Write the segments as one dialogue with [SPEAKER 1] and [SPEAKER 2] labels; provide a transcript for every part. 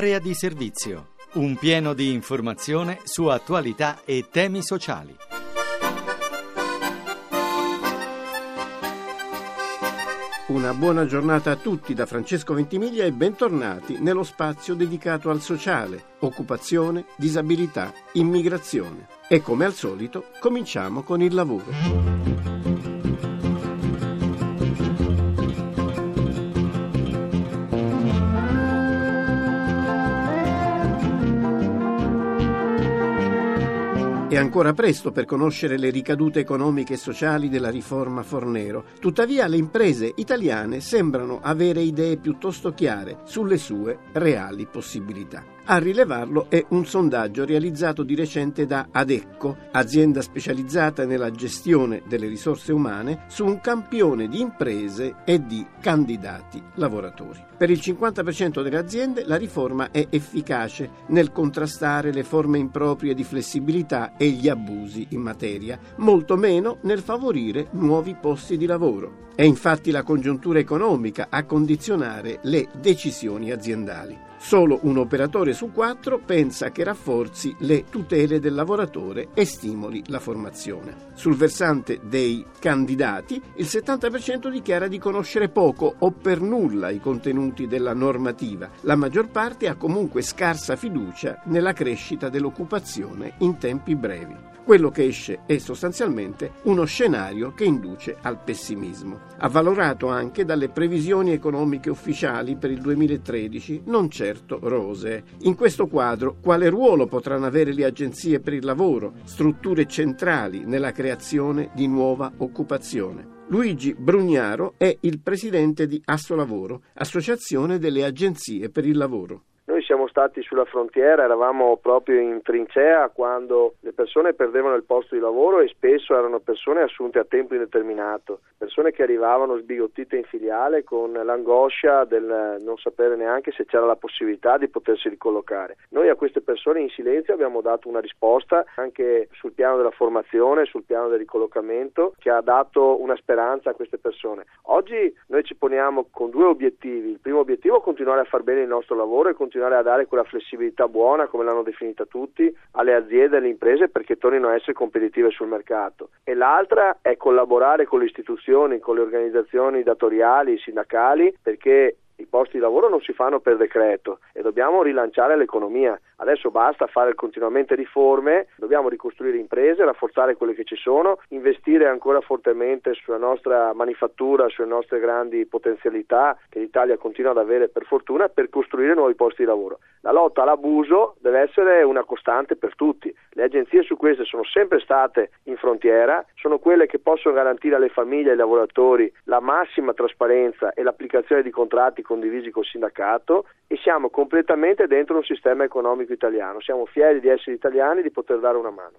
[SPEAKER 1] Area di servizio. Un pieno di informazione su attualità e temi sociali.
[SPEAKER 2] Una buona giornata a tutti da Francesco Ventimiglia e bentornati nello spazio dedicato al sociale, occupazione, disabilità, immigrazione. E come al solito cominciamo con il lavoro. Ancora presto per conoscere le ricadute economiche e sociali della riforma Fornero, tuttavia le imprese italiane sembrano avere idee piuttosto chiare sulle sue reali possibilità. A rilevarlo è un sondaggio realizzato di recente da Adecco, azienda specializzata nella gestione delle risorse umane, su un campione di imprese e di candidati lavoratori. Per il 50% delle aziende la riforma è efficace nel contrastare le forme improprie di flessibilità e gli abusi in materia, molto meno nel favorire nuovi posti di lavoro. È infatti la congiuntura economica a condizionare le decisioni aziendali. Solo un operatore su quattro pensa che rafforzi le tutele del lavoratore e stimoli la formazione. Sul versante dei candidati, il 70% dichiara di conoscere poco o per nulla i contenuti della normativa. La maggior parte ha comunque scarsa fiducia nella crescita dell'occupazione in tempi brevi. Quello che esce è sostanzialmente uno scenario che induce al pessimismo, avvalorato anche dalle previsioni economiche ufficiali per il 2013, non certo rosee. In questo quadro, quale ruolo potranno avere le agenzie per il lavoro, strutture centrali nella creazione di nuova occupazione? Luigi Brugnaro è il presidente di Assolavoro, associazione delle agenzie per il lavoro.
[SPEAKER 3] Siamo stati sulla frontiera, eravamo proprio in trincea quando le persone perdevano il posto di lavoro e spesso erano persone assunte a tempo indeterminato, persone che arrivavano sbigottite in filiale con l'angoscia del non sapere neanche se c'era la possibilità di potersi ricollocare. Noi a queste persone in silenzio abbiamo dato una risposta anche sul piano della formazione, sul piano del ricollocamento, che ha dato una speranza a queste persone. Oggi noi ci poniamo con due obiettivi. Il primo obiettivo è continuare a far bene il nostro lavoro e continuare continuare a dare quella flessibilità buona, come l'hanno definita tutti, alle aziende e alle imprese perché tornino a essere competitive sul mercato. E l'altra è collaborare con le istituzioni, con le organizzazioni datoriali, sindacali, perché i posti di lavoro non si fanno per decreto e dobbiamo rilanciare l'economia. Adesso basta fare continuamente riforme, dobbiamo ricostruire imprese, rafforzare quelle che ci sono, investire ancora fortemente sulla nostra manifattura, sulle nostre grandi potenzialità che l'Italia continua ad avere per fortuna per costruire nuovi posti di lavoro. La lotta all'abuso deve essere una costante per tutti. Le agenzie su queste sono sempre state in frontiera, sono quelle che possono garantire alle famiglie e ai lavoratori la massima trasparenza e l'applicazione di contratti condivisi col sindacato e siamo completamente dentro un sistema economico italiano. Siamo fieri di essere italiani e di poter dare una mano.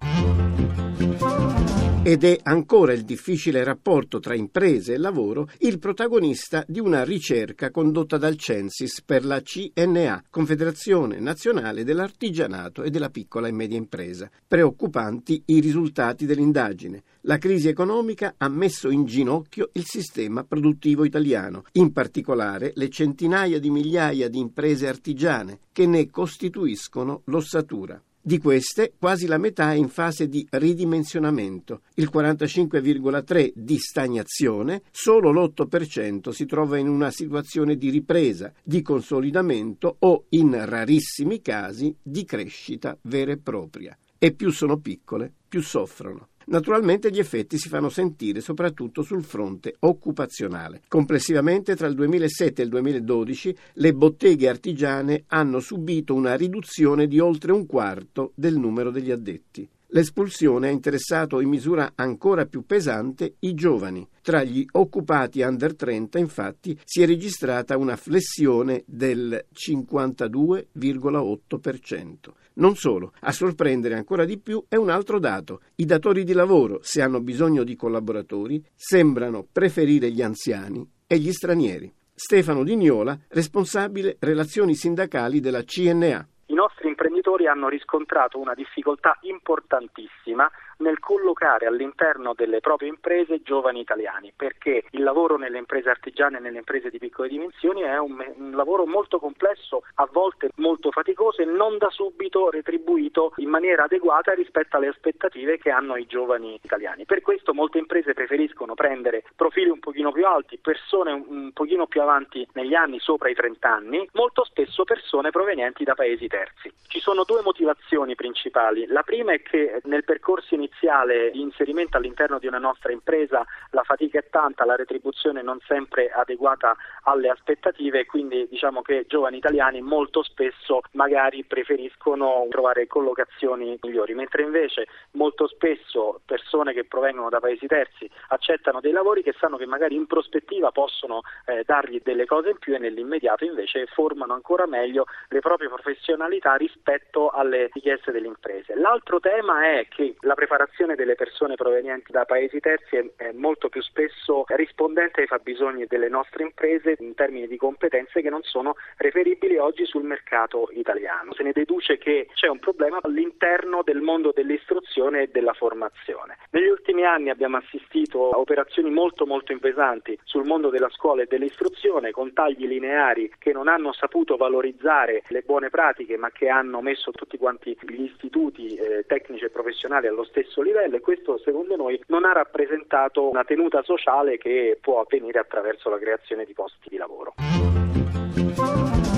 [SPEAKER 2] Ed è ancora il difficile rapporto tra imprese e lavoro il protagonista di una ricerca condotta dal Censis per la CNA, Confederazione Nazionale dell'Artigianato e della Piccola e Media Impresa. Preoccupanti i risultati dell'indagine. La crisi economica ha messo in ginocchio il sistema produttivo italiano, in particolare le centinaia di migliaia di imprese artigiane che ne costituiscono l'ossatura. Di queste, quasi la metà è in fase di ridimensionamento, il 45,3% di stagnazione, solo l'8% si trova in una situazione di ripresa, di consolidamento o, in rarissimi casi, di crescita vera e propria. E più sono piccole, più soffrono. Naturalmente gli effetti si fanno sentire soprattutto sul fronte occupazionale. Complessivamente tra il 2007 e il 2012 le botteghe artigiane hanno subito una riduzione di oltre un quarto del numero degli addetti. L'espulsione ha interessato in misura ancora più pesante i giovani. Tra gli occupati under 30, infatti, si è registrata una flessione del 52,8%. Non solo, a sorprendere ancora di più è un altro dato. I datori di lavoro, se hanno bisogno di collaboratori, sembrano preferire gli anziani e gli stranieri. Stefano Dignola, responsabile relazioni sindacali della CNA.
[SPEAKER 4] I nostri imprenditori imprenditori hanno riscontrato una difficoltà importantissima nel collocare all'interno delle proprie imprese giovani italiani, perché il lavoro nelle imprese artigiane e nelle imprese di piccole dimensioni è un, un lavoro molto complesso, a volte molto faticoso e non da subito retribuito in maniera adeguata rispetto alle aspettative che hanno i giovani italiani. Per questo molte imprese preferiscono prendere profili un pochino più alti, persone un, pochino più avanti negli anni, sopra i 30 anni, molto spesso persone provenienti da paesi terzi. Ci sono due motivazioni principali. La prima è che nel percorso iniziale di inserimento all'interno di una nostra impresa la fatica è tanta, la retribuzione non sempre adeguata alle aspettative e quindi diciamo che giovani italiani molto spesso magari preferiscono trovare collocazioni migliori, mentre invece molto spesso persone che provengono da paesi terzi accettano dei lavori che sanno che magari in prospettiva possono eh, dargli delle cose in più e nell'immediato invece formano ancora meglio le proprie professionalità rispetto alle richieste delle imprese. L'altro tema è che la preparazione delle persone provenienti da paesi terzi è, è molto più spesso rispondente ai fabbisogni delle nostre imprese in termini di competenze che non sono reperibili oggi sul mercato italiano. Se ne deduce che c'è un problema all'interno del mondo dell'istruzione e della formazione. Negli ultimi anni abbiamo assistito a operazioni molto molto pesanti sul mondo della scuola e dell'istruzione con tagli lineari che non hanno saputo valorizzare le buone pratiche ma che hanno messo tutti quanti gli istituti eh, tecnici e professionali allo stesso livello e questo secondo noi non ha rappresentato una tenuta sociale che può avvenire attraverso la creazione di posti di lavoro.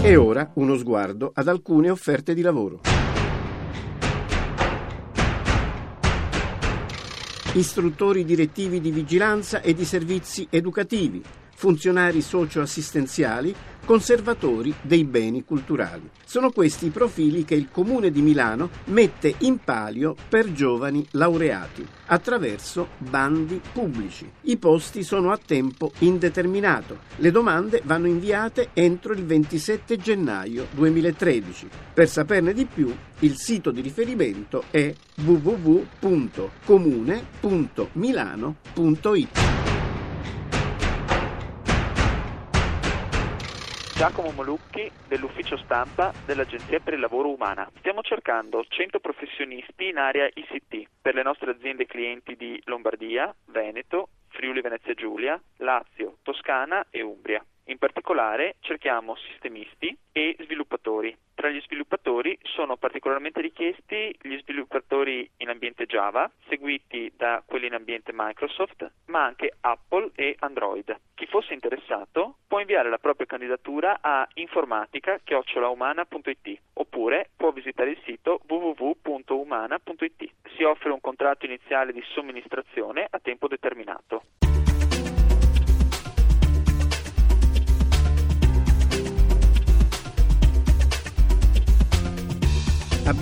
[SPEAKER 2] E ora uno sguardo ad alcune offerte di lavoro. Istruttori direttivi di vigilanza e di servizi educativi, funzionari socio-assistenziali, conservatori dei beni culturali. Sono questi i profili che il Comune di Milano mette in palio per giovani laureati attraverso bandi pubblici. I posti sono a tempo indeterminato. Le domande vanno inviate entro il 27 gennaio 2013. Per saperne di più, il sito di riferimento è www.comune.milano.it.
[SPEAKER 5] Giacomo Molucchi dell'ufficio stampa dell'Agenzia per il Lavoro Umana. Stiamo cercando 100 professionisti in area ICT per le nostre aziende clienti di Lombardia, Veneto, Friuli Venezia Giulia, Lazio, Toscana e Umbria. In particolare cerchiamo sistemisti e sviluppatori. Tra gli sviluppatori sono particolarmente richiesti gli sviluppatori in ambiente Java, seguiti da quelli in ambiente Microsoft, ma anche Apple e Android. Chi fosse interessato può inviare la propria candidatura a informatica-umana.it oppure può visitare il sito www.umana.it. Si offre un contratto iniziale di somministrazione a tempo determinato.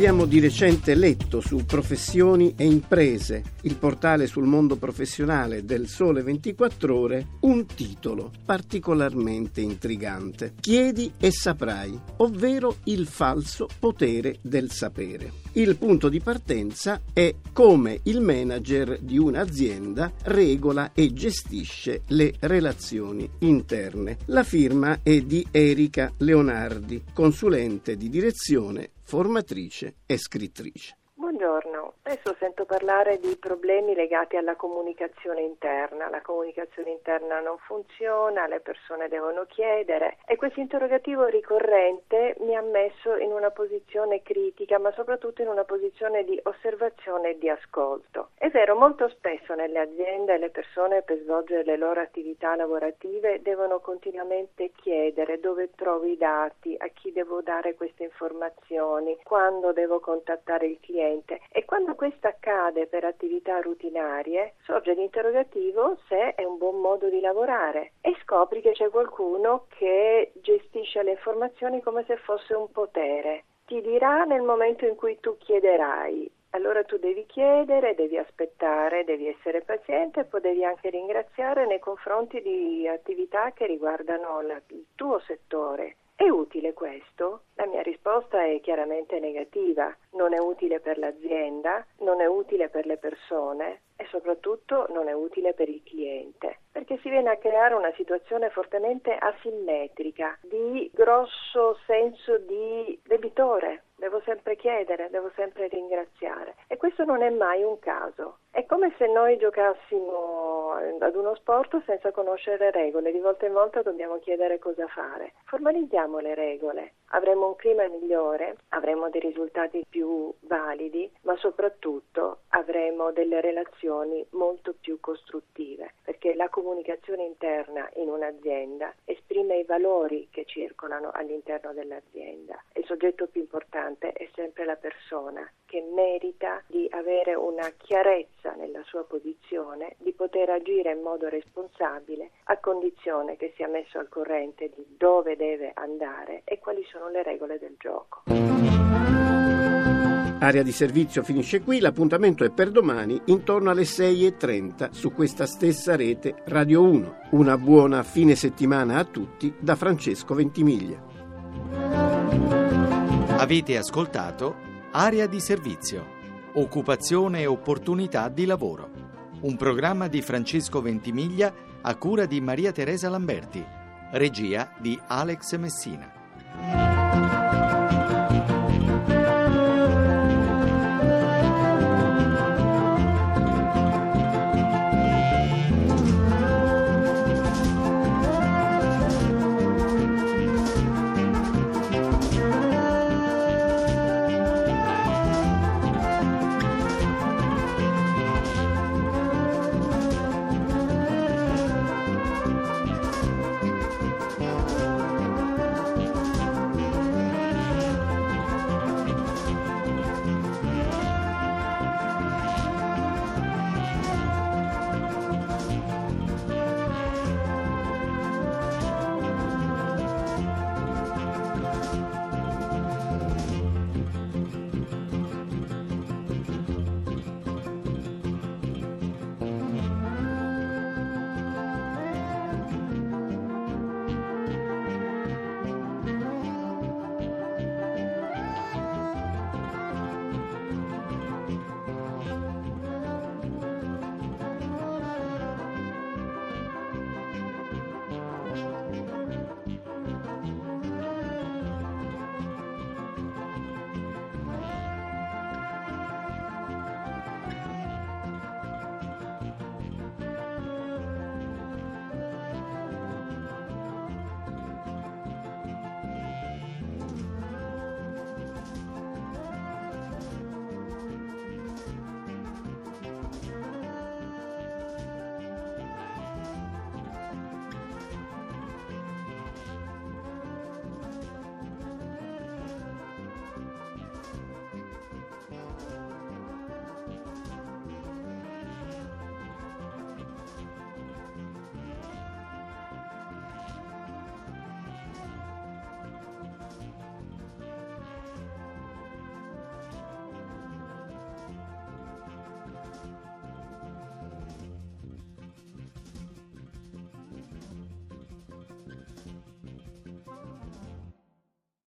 [SPEAKER 2] Abbiamo di recente letto su Professioni e Imprese, il portale sul mondo professionale del Sole 24 Ore, un titolo particolarmente intrigante. Chiedi e saprai, ovvero il falso potere del sapere. Il punto di partenza è come il manager di un'azienda regola e gestisce le relazioni interne. La firma è di Erika Leonardi, consulente di direzione formatrice e scrittrice.
[SPEAKER 6] Buongiorno, adesso sento parlare di problemi legati alla comunicazione interna. La comunicazione interna non funziona, le persone devono chiedere e questo interrogativo ricorrente mi ha messo in una posizione critica, ma soprattutto in una posizione di osservazione e di ascolto. È vero, molto spesso nelle aziende le persone per svolgere le loro attività lavorative devono continuamente chiedere dove trovo i dati, a chi devo dare queste informazioni, quando devo contattare il cliente cliente e quando questo accade per attività rutinarie sorge l'interrogativo se è un buon modo di lavorare e scopri che c'è qualcuno che gestisce le informazioni come se fosse un potere. Ti dirà nel momento in cui tu chiederai allora tu devi chiedere, devi aspettare, devi essere paziente e poi devi anche ringraziare nei confronti di attività che riguardano la, il tuo settore. È utile questo? La mia risposta è chiaramente negativa, non è utile per l'azienda, non è utile per le persone e soprattutto non è utile per il cliente, perché si viene a creare una situazione fortemente asimmetrica, di grosso senso di debitore. Devo sempre chiedere, devo sempre ringraziare e questo non è mai un caso. È come se noi giocassimo ad uno sport senza conoscere le regole, di volta in volta dobbiamo chiedere cosa fare. Formalizziamo le regole, avremo un clima migliore, avremo dei risultati più validi, ma soprattutto avremo delle relazioni molto più costruttive, perché la comunicazione interna in un'azienda esprime i valori che circolano all'interno dell'azienda. Il soggetto più importante è sempre la persona che merita di avere una chiarezza nella sua posizione, di poter agire in modo responsabile a condizione che sia messo al corrente di dove deve andare e quali sono le regole del gioco.
[SPEAKER 2] Area di servizio finisce qui, l'appuntamento è per domani intorno alle 6.30 su questa stessa rete Radio 1. Una buona fine settimana a tutti da Francesco Ventimiglia.
[SPEAKER 1] Avete ascoltato Area di servizio, occupazione e opportunità di lavoro. Un programma di Francesco Ventimiglia a cura di Maria Teresa Lamberti, regia di Alex Messina.